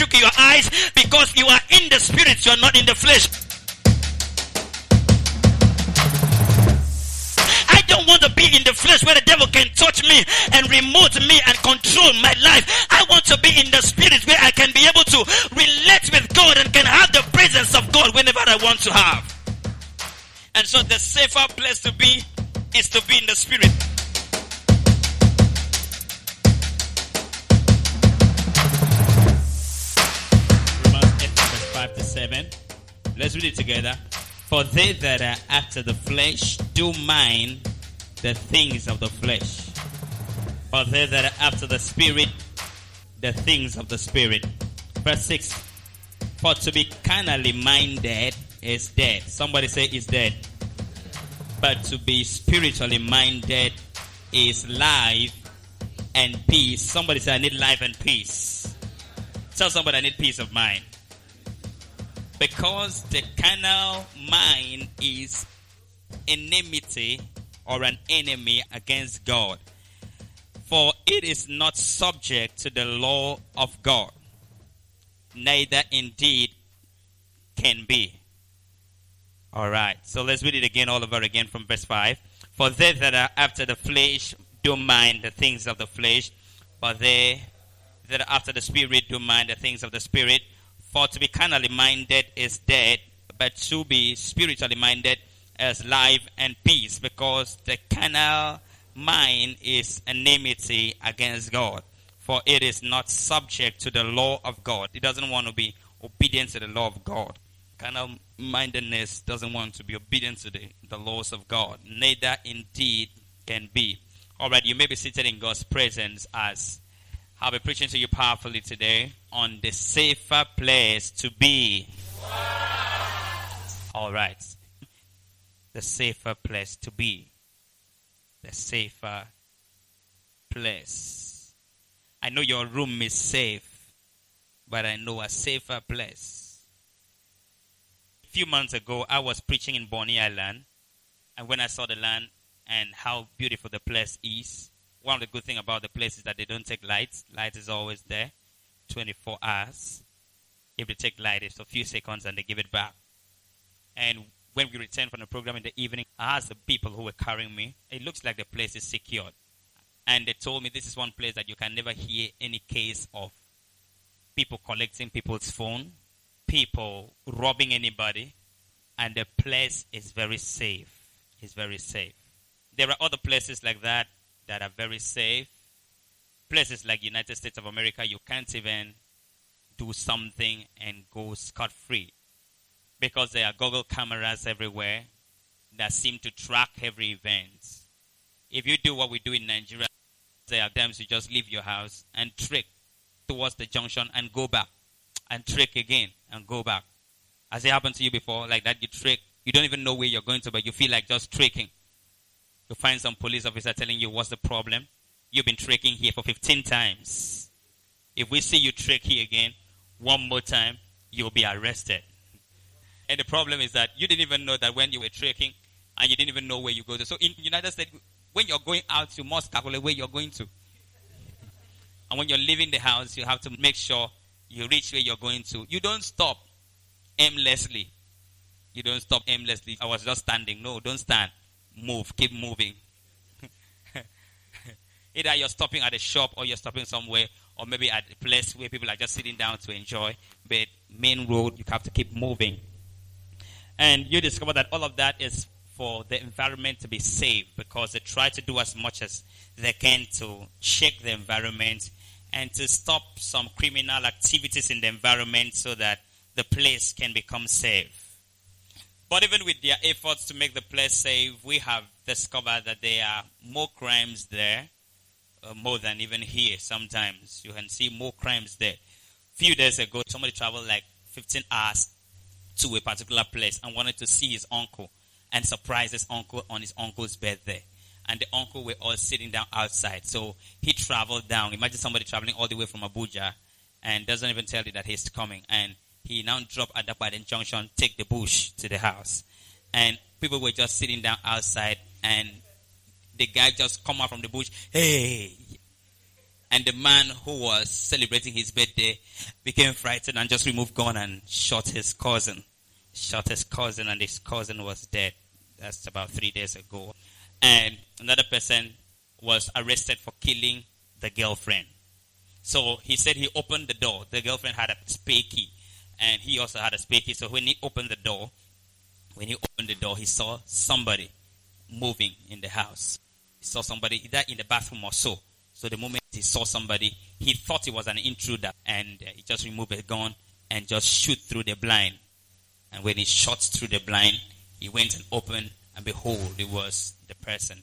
trick your eyes because you are in the spirit, you are not in the flesh. I don't want to be in the flesh where the devil can touch me and remote me and control my life. I want to be in the spirit where I can be able to relate with God and can have the presence of God whenever I want to have. And so the safer place to be is to be in the spirit. Together. For they that are after the flesh do mind the things of the flesh. But they that are after the spirit, the things of the spirit. Verse 6. For to be carnally minded is dead. Somebody say is dead. But to be spiritually minded is life and peace. Somebody say I need life and peace. Tell somebody I need peace of mind. Because the carnal mind is enmity or an enemy against God. For it is not subject to the law of God, neither indeed can be. All right, so let's read it again, all over again from verse 5. For they that are after the flesh do mind the things of the flesh, but they that are after the spirit do mind the things of the spirit. For to be carnally minded is dead, but to be spiritually minded is life and peace, because the carnal mind is enmity against God. For it is not subject to the law of God. It doesn't want to be obedient to the law of God. Carnal mindedness doesn't want to be obedient to the, the laws of God. Neither indeed can be. All right, you may be seated in God's presence as I'll be preaching to you powerfully today on the safer place to be. All right. The safer place to be. The safer place. I know your room is safe, but I know a safer place. A few months ago, I was preaching in Bonny Island, and when I saw the land and how beautiful the place is, one of the good things about the place is that they don't take lights. Light is always there, 24 hours. If they take light, it's a few seconds and they give it back. And when we returned from the program in the evening, I asked the people who were carrying me, it looks like the place is secured. And they told me this is one place that you can never hear any case of people collecting people's phone, people robbing anybody, and the place is very safe. It's very safe. There are other places like that that are very safe. Places like United States of America, you can't even do something and go scot free because there are Google cameras everywhere that seem to track every event. If you do what we do in Nigeria, there are times you just leave your house and trek towards the junction and go back and trek again and go back. Has it happened to you before? Like that you trek, you don't even know where you're going to, but you feel like just trekking. You find some police officer telling you what's the problem. You've been trekking here for 15 times. If we see you trek here again, one more time, you'll be arrested. And the problem is that you didn't even know that when you were trekking and you didn't even know where you go to. So in United States, when you're going out, you must calculate where you're going to. And when you're leaving the house, you have to make sure you reach where you're going to. You don't stop aimlessly. You don't stop aimlessly. I was just standing. No, don't stand. Move. Keep moving. Either you're stopping at a shop or you're stopping somewhere or maybe at a place where people are just sitting down to enjoy. But main road, you have to keep moving. And you discover that all of that is for the environment to be safe because they try to do as much as they can to check the environment and to stop some criminal activities in the environment so that the place can become safe. But even with their efforts to make the place safe, we have discovered that there are more crimes there, uh, more than even here sometimes. You can see more crimes there. A Few days ago, somebody traveled like 15 hours to a particular place and wanted to see his uncle and surprise his uncle on his uncle's birthday. And the uncle were all sitting down outside. So he traveled down. Imagine somebody traveling all the way from Abuja and doesn't even tell you that he's coming. And he now dropped at the Biden Junction, take the bush to the house. And people were just sitting down outside and the guy just come out from the bush. Hey, And the man who was celebrating his birthday became frightened and just removed gun and shot his cousin. Shot his cousin and his cousin was dead. That's about three days ago. And another person was arrested for killing the girlfriend. So he said he opened the door. The girlfriend had a spare key. And he also had a spare key. So when he opened the door, when he opened the door, he saw somebody moving in the house. He saw somebody either in the bathroom or so. So the moment he saw somebody, he thought it was an intruder, and uh, he just removed a gun and just shoot through the blind. And when he shot through the blind, he went and opened, and behold, it was the person.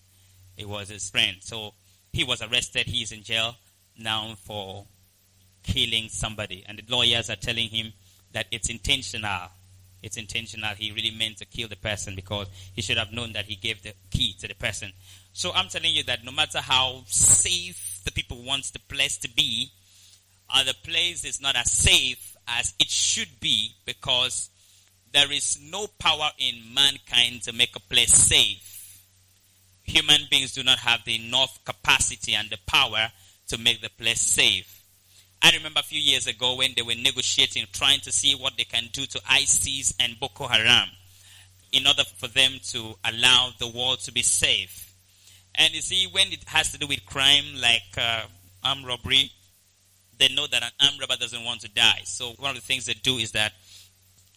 It was his friend. So he was arrested. He is in jail now for killing somebody. And the lawyers are telling him that it's intentional. It's intentional. He really meant to kill the person because he should have known that he gave the key to the person. So I'm telling you that no matter how safe the people want the place to be, uh, the place is not as safe as it should be because there is no power in mankind to make a place safe. Human beings do not have the enough capacity and the power to make the place safe. I remember a few years ago when they were negotiating, trying to see what they can do to ISIS and Boko Haram in order for them to allow the world to be safe. And you see, when it has to do with crime like uh, armed robbery, they know that an armed robber doesn't want to die. So one of the things they do is that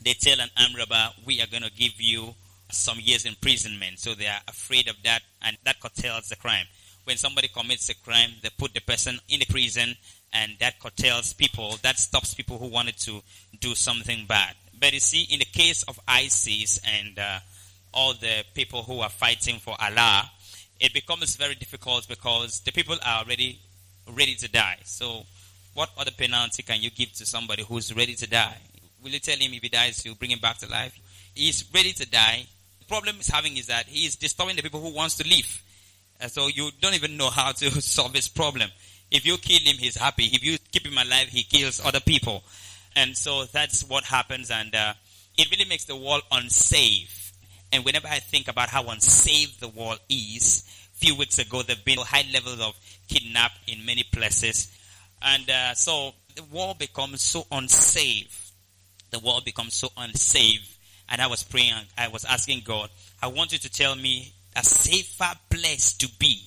they tell an armed robber, we are going to give you some years imprisonment. So they are afraid of that, and that curtails the crime. When somebody commits a crime, they put the person in the prison, and that curtails people. That stops people who wanted to do something bad. But you see, in the case of ISIS and uh, all the people who are fighting for Allah, it becomes very difficult because the people are already ready to die. So, what other penalty can you give to somebody who's ready to die? Will you tell him if he dies, you'll bring him back to life? He's ready to die. The problem he's having is that he is disturbing the people who wants to live. And so you don't even know how to solve his problem. If you kill him, he's happy. If you keep him alive, he kills other people. And so that's what happens, and uh, it really makes the world unsafe and whenever I think about how unsafe the world is, a few weeks ago there have been high levels of kidnap in many places. And uh, so the world becomes so unsafe. The world becomes so unsafe. And I was praying, I was asking God, I want you to tell me a safer place to be.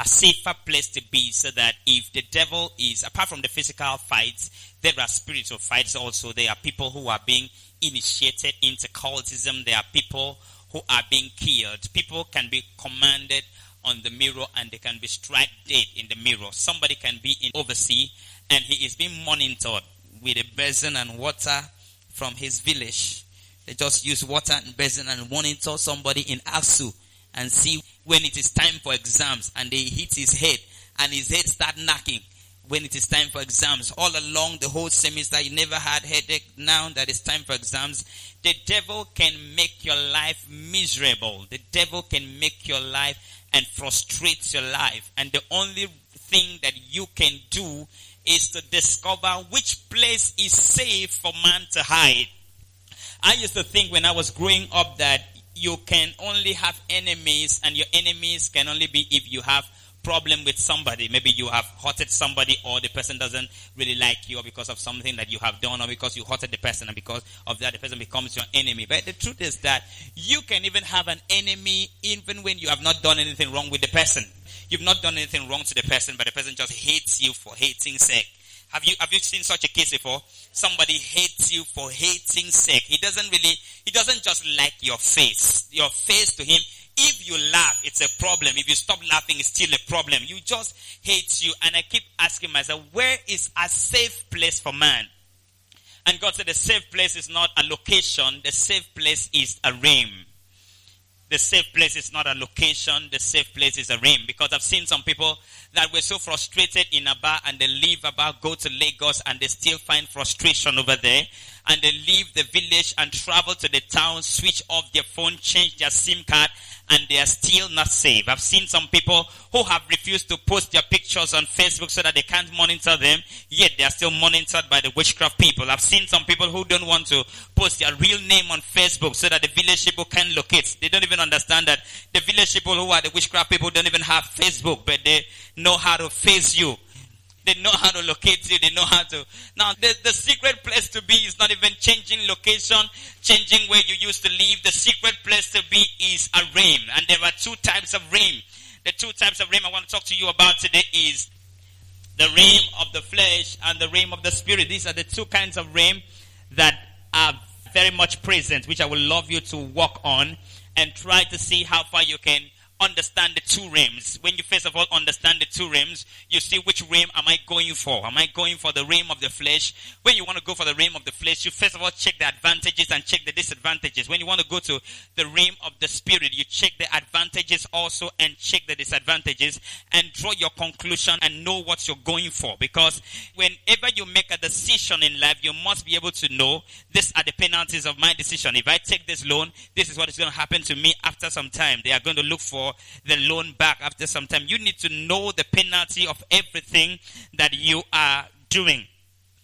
A safer place to be so that if the devil is, apart from the physical fights, there are spiritual fights also. There are people who are being initiated into cultism. There are people who are being killed. People can be commanded on the mirror and they can be struck dead in the mirror. Somebody can be in overseas and he is being monitored with a basin and water from his village. They just use water and basin and monitor somebody in ASUU and see when it is time for exams and they hit his head and his head start knocking when it is time for exams. All along the whole semester, you never had headache. Now that it's time for exams, the devil can make your life miserable. The devil can make your life and frustrate your life. And the only thing that you can do is to discover which place is safe for man to hide. I used to think when I was growing up that you can only have enemies and your enemies can only be if you have problem with somebody. Maybe you have hurted somebody or the person doesn't really like you or because of something that you have done or because you hurted the person and because of that the person becomes your enemy. But the truth is that you can even have an enemy even when you have not done anything wrong with the person. You've not done anything wrong to the person, but the person just hates you for hating sake. Have you have you seen such a case before? Somebody hates you for hating sake. He doesn't really he doesn't just like your face. Your face to him if you laugh, it's a problem. If you stop laughing, it's still a problem. You just hate you. And I keep asking myself, where is a safe place for man? And God said the safe place is not a location. The safe place is a realm. The safe place is not a location. The safe place is a realm. Because I've seen some people that were so frustrated in Aba and they leave Aba, go to Lagos and they still find frustration over there and they leave the village and travel to the town, switch off their phone, change their SIM card, and they are still not safe. I've seen some people who have refused to post their pictures on Facebook so that they can't monitor them, yet they are still monitored by the witchcraft people. I've seen some people who don't want to post their real name on Facebook so that the village people can locate. They don't even understand that the village people who are the witchcraft people don't even have Facebook, but they know how to face you They know how to locate you. They know how to. Now, the, the secret place to be is not even changing location, changing where you used to live. The secret place to be is a realm. And there are two types of realm. The two types of realm I want to talk to you about today is the realm of the flesh and the realm of the spirit. These are the two kinds of realm that are very much present, which I would love you to work on and try to see how far you can understand the two realms. When you first of all understand the two realms, you see which realm am I going for? Am I going for the realm of the flesh? When you want to go for the realm of the flesh, you first of all check the advantages and check the disadvantages. When you want to go to the realm of the spirit, you check the advantages also and check the disadvantages and draw your conclusion and know what you're going for. Because whenever you make a decision in life, you must be able to know these are the penalties of my decision. If I take this loan, this is what is going to happen to me after some time. They are going to look for the loan back after some time. You need to know the penalty of everything that you are doing.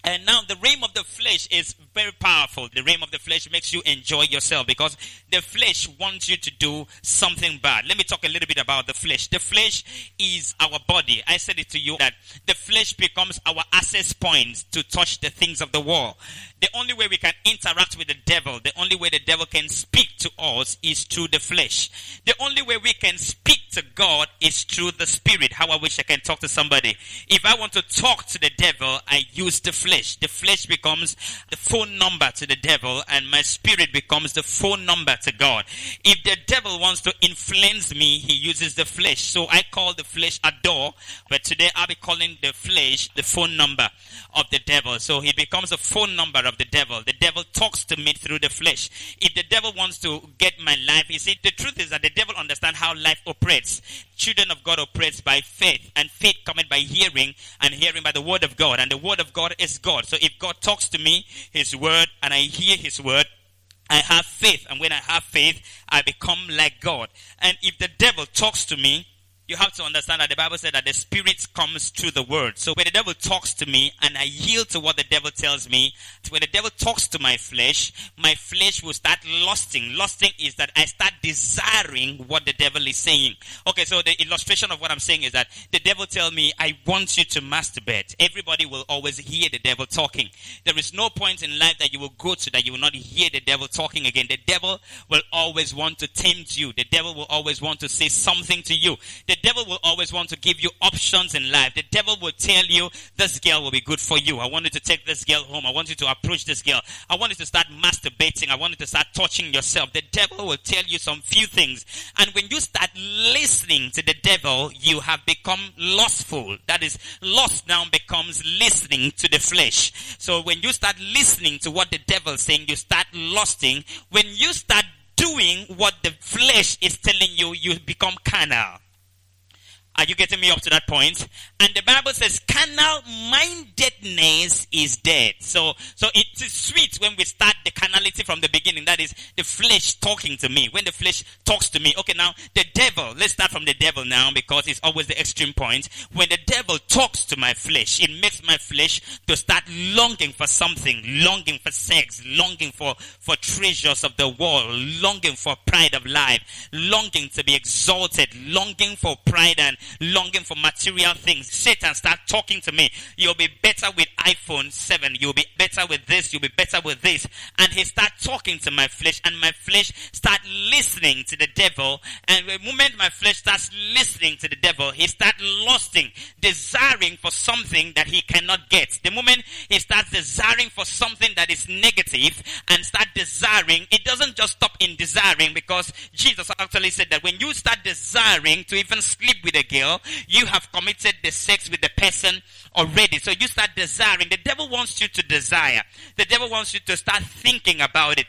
And now the realm of the flesh is very powerful. The realm of the flesh makes you enjoy yourself because the flesh wants you to do something bad. Let me talk a little bit about the flesh. The flesh is our body. I said it to you that the flesh becomes our access point to touch the things of the world. The only way we can interact with the devil, the only way the devil can speak to us is through the flesh. The only way we can speak to God is through the spirit. How I wish I can talk to somebody. If I want to talk to the devil, I use the flesh. The flesh becomes the phone number to the devil and my spirit becomes the phone number to God. If the devil wants to influence me, he uses the flesh. So I call the flesh a door, but today I'll be calling the flesh the phone number of the devil. So he becomes a phone number of the devil. The devil talks to me through the flesh. If the devil wants to get my life, you see, the truth is that the devil understands how life operates. Children of God operates by faith, and faith coming by hearing, and hearing by the word of God. And the word of God is God. So if God talks to me, his word, and I hear his word, I have faith. And when I have faith, I become like God. And if the devil talks to me, you have to understand that the Bible said that the spirit comes through the word. So when the devil talks to me and I yield to what the devil tells me, when the devil talks to my flesh, my flesh will start lusting. Lusting is that I start desiring what the devil is saying. Okay, so the illustration of what I'm saying is that the devil tell me, I want you to masturbate. Everybody will always hear the devil talking. There is no point in life that you will go to that you will not hear the devil talking again. The devil will always want to tempt you. The devil will always want to say something to you. The the devil will always want to give you options in life. The devil will tell you, this girl will be good for you. I want you to take this girl home. I want you to approach this girl. I want you to start masturbating. I want you to start touching yourself. The devil will tell you some few things. And when you start listening to the devil, you have become lustful. That is, lust now becomes listening to the flesh. So when you start listening to what the devil is saying, you start lusting. When you start doing what the flesh is telling you, you become carnal. Are you getting me up to that point? And the Bible says carnal mindedness is dead. So, so it is sweet when we start the carnality from the beginning. That is the flesh talking to me. When the flesh talks to me. Okay, now the devil. Let's start from the devil now because it's always the extreme point. When the devil talks to my flesh, it makes my flesh to start longing for something, longing for sex, longing for, for treasures of the world, longing for pride of life, longing to be exalted, longing for pride and longing for material things. Satan start talking to me. You'll be better with iPhone 7. You'll be better with this. You'll be better with this. And he start talking to my flesh and my flesh start listening to the devil. And the moment my flesh starts listening to the devil, he start lusting, desiring for something that he cannot get. The moment he starts desiring for something that is negative and start desiring, it doesn't just stop in desiring because Jesus actually said that when you start desiring to even sleep with a girl, you have committed the sex with the person already. So you start desiring. The devil wants you to desire. The devil wants you to start thinking about it.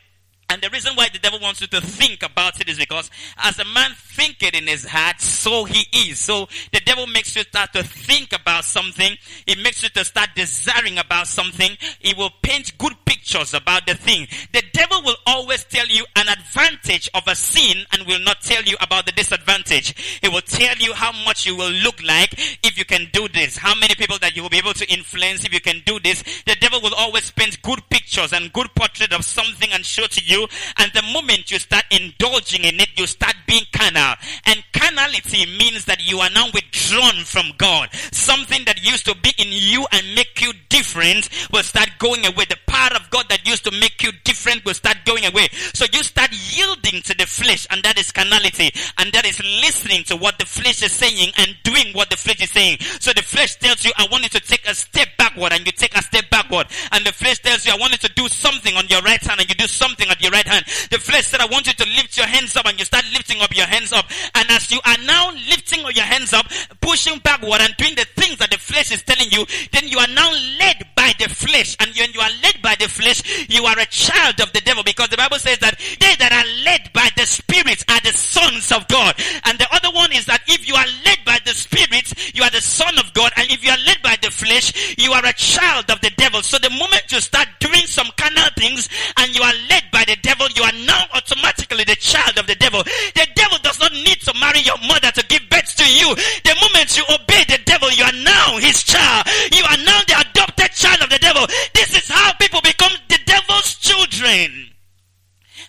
And the reason why the devil wants you to think about it is because as a man thinketh in his heart, so he is. So the devil makes you start to think about something. It makes you to start desiring about something. It will paint good pictures about the thing. The devil will always tell you an advantage of a sin and will not tell you about the disadvantage. He will tell you how much you will look like if you can do this. How many people that you will be able to influence if you can do this. The devil will always paint good pictures and good portrait of something and show to you. And the moment you start indulging in it, you start being carnal. And carnality means that you are now withdrawn from God. Something that used to be in you and make you different will start going away. The power of God that used to make you different will start going away. So you start yielding to the flesh and that is carnality. And that is listening to what the flesh is saying and doing what the flesh is saying. So the flesh tells you, I want you to take a step backward and you take a step backward. And the flesh tells you, I want you to do something on your right hand and you do something at your right hand. The flesh said, I want you to lift your hands up and you start lifting up your hands up. And as you are now lifting your hands up, pushing backward and doing the things that the flesh is telling you, then you are now led by the flesh. And when you are led by the flesh, you are a child of the devil because the Bible says that they that are led by the spirit are the sons of God. And the other one is that if you are led by the spirit, you are the son of God. And if you are led flesh, you are a child of the devil. So the moment you start doing some carnal things and you are led by the devil, you are now automatically the child of the devil. The devil does not need to marry your mother to give birth to you. The moment you obey the devil, you are now his child. You are now the adopted child of the devil. This is how people become the devil's children.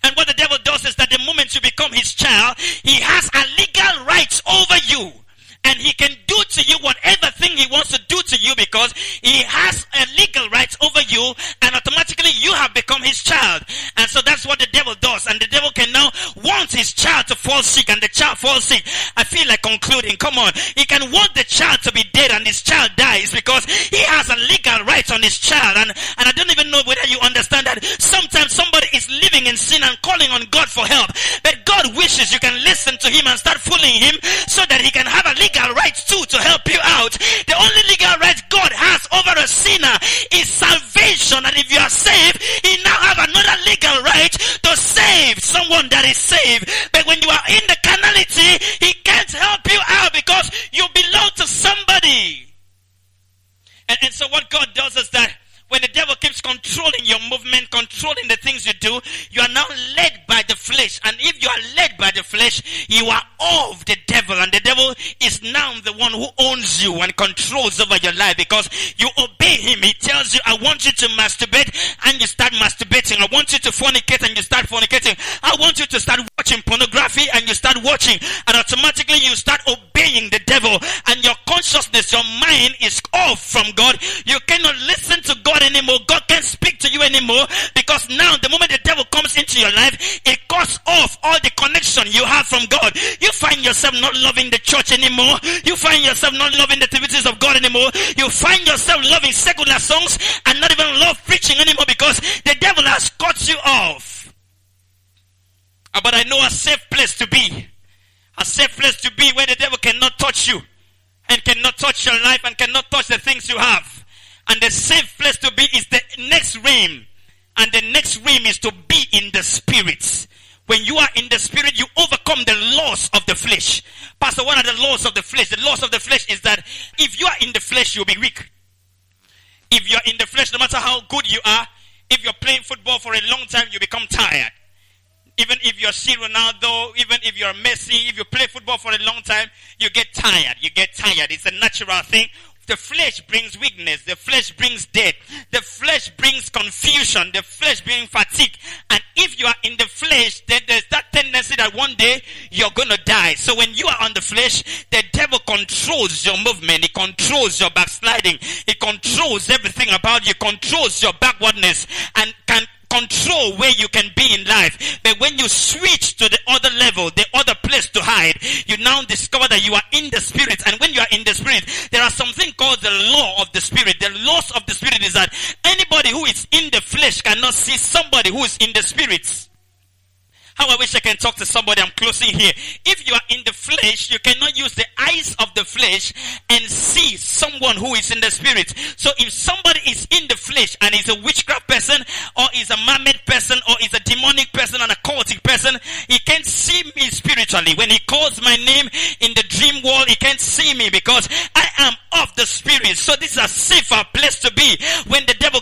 And what the devil does is that the moment you become his child, he has a legal rights over you and he can do to you whatever thing he wants to do to you because he has a legal rights over you and automatically you have become his child. And so that's what the devil does. And the devil can now want his child to fall sick and the child falls sick. I feel like concluding. Come on. He can want the child to be dead and his child dies because he has a legal rights on his child. And, and I don't even know whether you understand that somebody living in sin and calling on God for help. But God wishes you can listen to him and start fooling him so that he can have a legal right too to help you out. The only legal right God has over a sinner is salvation. And if you are saved, He now have another legal right to save someone that is saved. But when you are in the carnality, He can't help you out because you belong to somebody. And, and so what God does is that when the devil keeps controlling your movement, controlling the things you do, you are of the devil. And the devil is now the one who owns you and controls over your life because you obey him. He tells you, I want you to masturbate and you start masturbating. I want you to fornicate and you start fornicating. I want you to start watching pornography and you start watching. And automatically you start obeying the devil. And your consciousness, your mind is off from God. You cannot listen to God anymore. God can't speak to you anymore because now the moment the devil comes into your life, it cuts off all the connection you have from God. You find yourself not loving the church anymore. You find yourself not loving the activities of God anymore. You find yourself loving secular songs and not even love preaching anymore because the devil has cut you off. Ah, but I know a safe place to be. A safe place to be where the devil cannot touch you and cannot touch your life and cannot touch the things you have. And the safe place to be is the next realm. And the next realm is to be in the spirit. When you are in the spirit, you overcome the laws of the flesh. Pastor, what are the laws of the flesh? The laws of the flesh is that if you are in the flesh, you'll be weak. If you're in the flesh, no matter how good you are, if you're playing football for a long time, you become tired. Even if you're C Ronaldo, even if you're Messi, if you play football for a long time, you get tired. You get tired. It's a natural thing. The flesh brings weakness. The flesh brings death. The flesh brings confusion. The flesh brings fatigue. And if you are in the flesh, then there's that tendency that one day you're gonna die. So when you are on the flesh, the devil controls your movement. He controls your backsliding. He controls everything about you. Controls your backwardness and can control where you can be in life. But when you switch to the other level, the hide, you now discover that you are in the spirit. And when you are in the spirit, there are something called the law of the spirit. The laws of the spirit is that anybody who is in the flesh cannot see somebody who is in the spirit. How I wish I can talk to somebody. I'm closing here. If you are in the flesh, you cannot use the eyes of the flesh and see someone who is in the spirit. So if somebody is in the flesh and is a witchcraft person or is a mermaid person or is a demonic person and a cultic person, he can't see me spiritually. When he calls my name in the dream world, he can't see me because I am of the spirit. So this is a safer place to be when the devil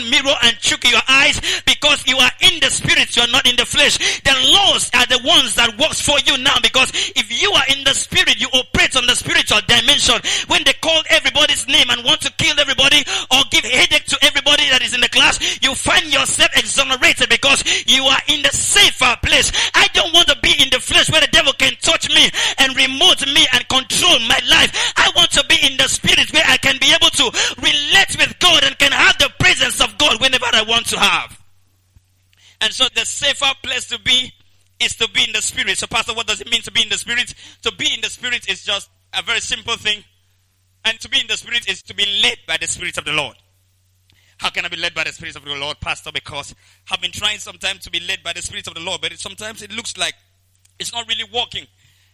mirror and choke your eyes because you are in the spirit, you are not in the flesh. The laws are the ones that works for you now because if you are in the spirit, you operate on the spiritual dimension. When they call everybody's name and want to kill everybody or give headache to everybody that is in the class, you find yourself exonerated because you are in the safer place. I don't want to be in the flesh where the devil can touch me and remote me and control my life. I want to be in the spirit where I can be able to want to have. And so the safer place to be is to be in the spirit. So pastor, what does it mean to be in the spirit? To be in the spirit is just a very simple thing. And to be in the spirit is to be led by the spirit of the Lord. How can I be led by the Spirit of the Lord, Pastor? Because I've been trying sometimes to be led by the Spirit of the Lord, but it, sometimes it looks like it's not really working.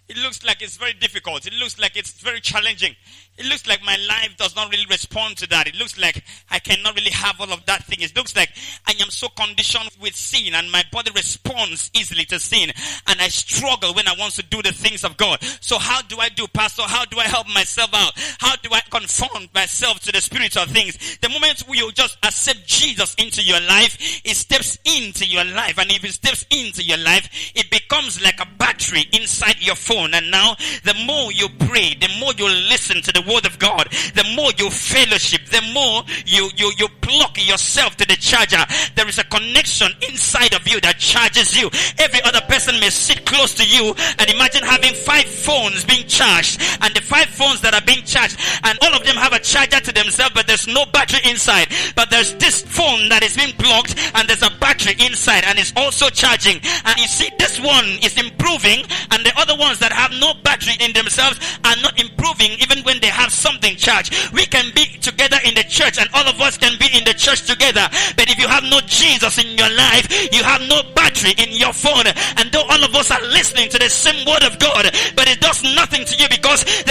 It looks like it's very difficult. It looks like it's very challenging. It looks like my life does not really respond to that. It looks like I cannot really have all of that thing. It looks like I am so conditioned with sin and my body responds easily to sin and I struggle when I want to do the things of God. So how do I do, Pastor? How do I help myself out? How do I conform myself to the spiritual things? The moment you just accept Jesus into your life, it steps into your life. And if it steps into your life, it becomes like a battery inside your phone. And now the more you pray, the more you listen to the word of God, the more you fellowship, the more you, you, you plug yourself to the charger. There is a connection inside of you that charges you. Every other person may sit close to you and imagine having five phones being charged and the five phones that are being charged and all of them have a charger to themselves, but there's no battery inside. But there's this phone that is being plugged and there's a battery inside and it's also charging. And you see, this one is improving and the other ones that have no battery in themselves are not improving even when they have something charged. We can be together in the church and all of us can be in the church together. But if you have no Jesus in your life, you have no battery in your phone. And though all of us are listening to the same word of God, but it does nothing to you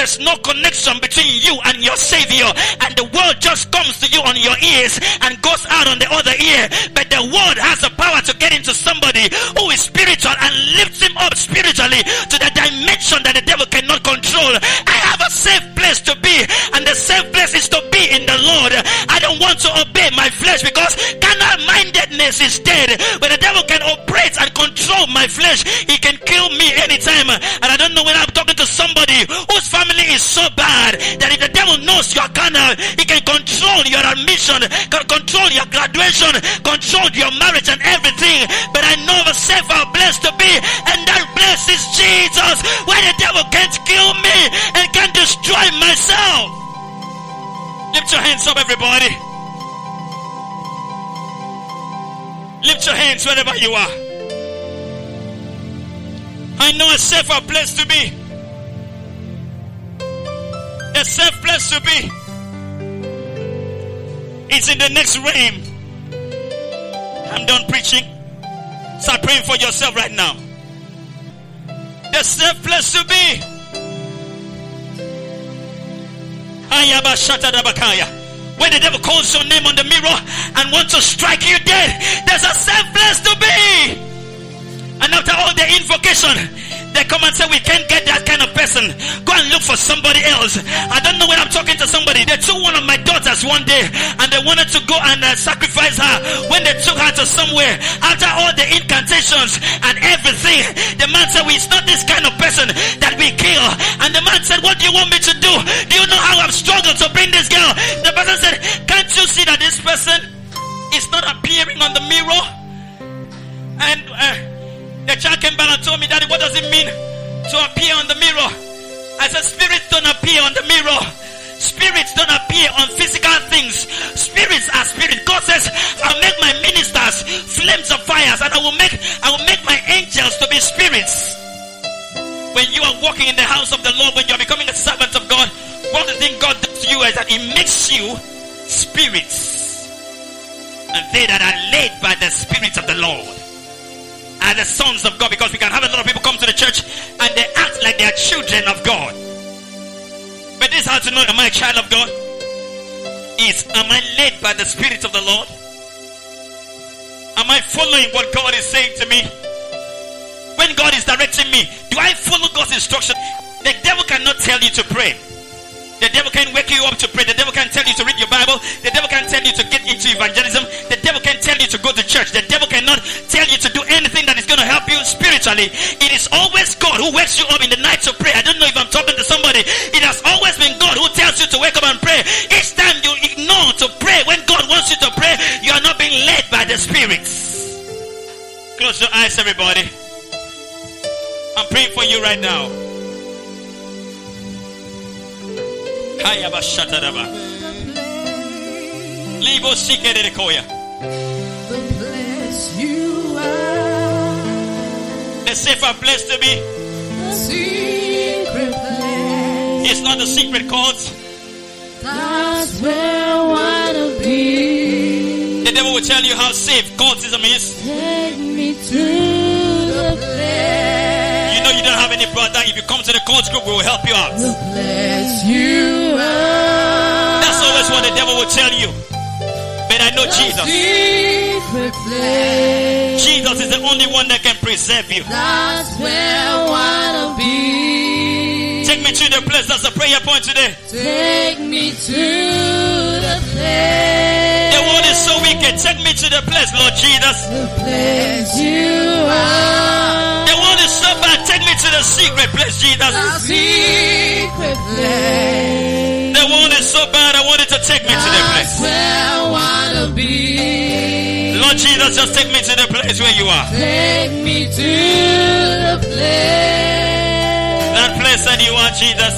there's no connection between you and your Savior. And the word just comes to you on your ears and goes out on the other ear. But the word has the power to get into somebody who is spiritual and lifts him up spiritually to the dimension that the devil cannot control. I have a safe place to be, and the safe place is to be in the Lord. I don't want to obey my flesh because carnal mindedness is dead. When the devil can operate and control my flesh, he can kill me anytime. When I'm talking to somebody whose family is so bad that if the devil knows you're carnal, he can control your admission, can control your graduation, control your marriage and everything. But I know the safer blessed to be, and that place is Jesus, where the devil can't kill me and can't destroy myself. Lift your hands up, everybody. Lift your hands wherever you are. I know a safer place to be. A safe place to be. It's in the next realm. I'm done preaching. Start praying for yourself right now. The safe place to be. When the devil calls your name on the mirror and wants to strike you dead, there's a safe place to be. And after all the invocation, they come and say, We can't get that kind of person. Go and look for somebody else. I don't know when I'm talking to somebody. They took one of my daughters one day and they wanted to go and uh, sacrifice her. When they took her to somewhere, after all the incantations and everything, the man said, well, It's not this kind of person that we kill. And the man said, What do you want me to do? Do you know how I've struggled to bring this girl? The person said, Can't you see that this person child came back and told me, Daddy, what does it mean to appear on the mirror? I said, spirits don't appear on the mirror. Spirits don't appear on physical things. Spirits are spirit. God says, I'll make my ministers flames of fires and I will make, I will make my angels to be spirits. When you are walking in the house of the Lord, when you are becoming a servant of God, one of the things God does to you is that He makes you spirits. And they that are led by the Spirit of the Lord are the sons of God because we can have a lot of people come to the church and they act like they are children of God. But this is how to know am I a child of God? Is am I led by the Spirit of the Lord? Am I following what God is saying to me? When God is directing me, do I follow God's instruction? The devil cannot tell you to pray. The devil can wake you up to pray. The devil can tell you to read your Bible. The devil can tell you to get into evangelism. The devil can tell you to go to church. The devil cannot tell you to do anything that is going to help you spiritually. It is always God who wakes you up in the night to pray. I don't know if I'm talking to somebody. It has always been God who tells you to wake up and pray. Each time you ignore to pray, when God wants you to pray, you are not being led by the spirits. Close your eyes, everybody. I'm praying for you right now. Libo Sikerekoya. The place you are. The safer place to be. The secret place. It's not the secret court. That's where I wanna be. The devil will tell you how safe cultism is. Take me to brother. If you come to the cult group, we will help you out. The place you. That's always what the devil will tell you. But I know The Jesus. Jesus is the only one that can preserve you. That's where I wanna be. Take me to the place. That's a prayer point today. Take me to the place. The world is so wicked. Take me to the place, Lord Jesus. The place you are. The world is so the secret place, Jesus. The secret place. The world is so bad. I wanted to take me to the That's place. where I wanna be. Lord Jesus, just take me to the place where you are. Take me to the place. That place that you are, Jesus.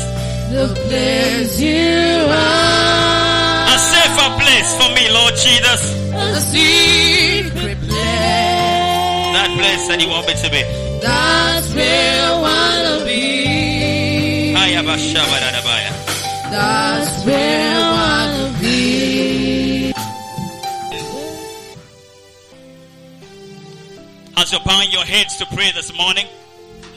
The place you are. A safer place for me, Lord Jesus. The secret place. That place that you want me to be. That's where I wanna be. That's where I wanna be. As you're bowing your heads to pray this morning,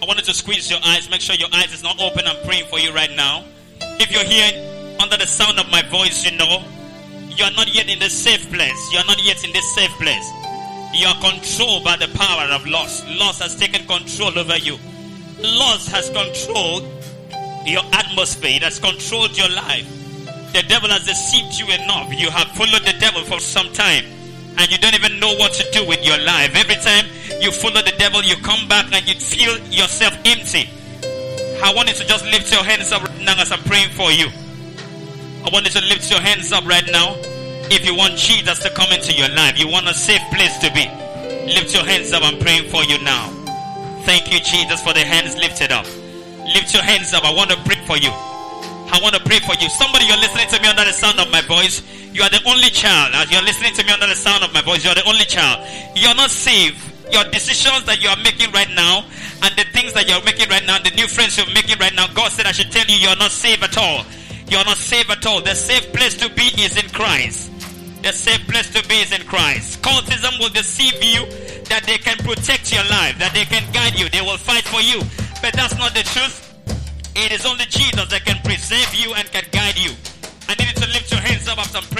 I wanted to squeeze your eyes. Make sure your eyes is not open. I'm praying for you right now. If you're here under the sound of my voice, you know you are not yet in this safe place. You are not yet in this safe place. You are controlled by the power of lust. Lust has taken control over you. Lust has controlled your atmosphere. It has controlled your life. The devil has deceived you enough. You have followed the devil for some time and you don't even know what to do with your life. Every time you follow the devil, you come back and you feel yourself empty. I want you to just lift your hands up right now as I'm praying for you. I want you to lift your hands up right now. If you want Jesus to come into your life, you want a safe place to be. Lift your hands up. I'm praying for you now. Thank you, Jesus, for the hands lifted up. Lift your hands up. I want to pray for you. I want to pray for you. Somebody, you're listening to me under the sound of my voice. You are the only child. As you're listening to me under the sound of my voice, you're the only child. You're not saved. Your decisions that you are making right now and the things that you're making right now, the new friends you're making right now, God said I should tell you you're not saved at all. You're not saved at all. The safe place to be is in Christ. The safe place to be is in Christ. Cultism will deceive you that they can protect your life, that they can guide you, they will fight for you. But that's not the truth. It is only Jesus that can preserve you and can guide you. I need you to lift your hands up after I'm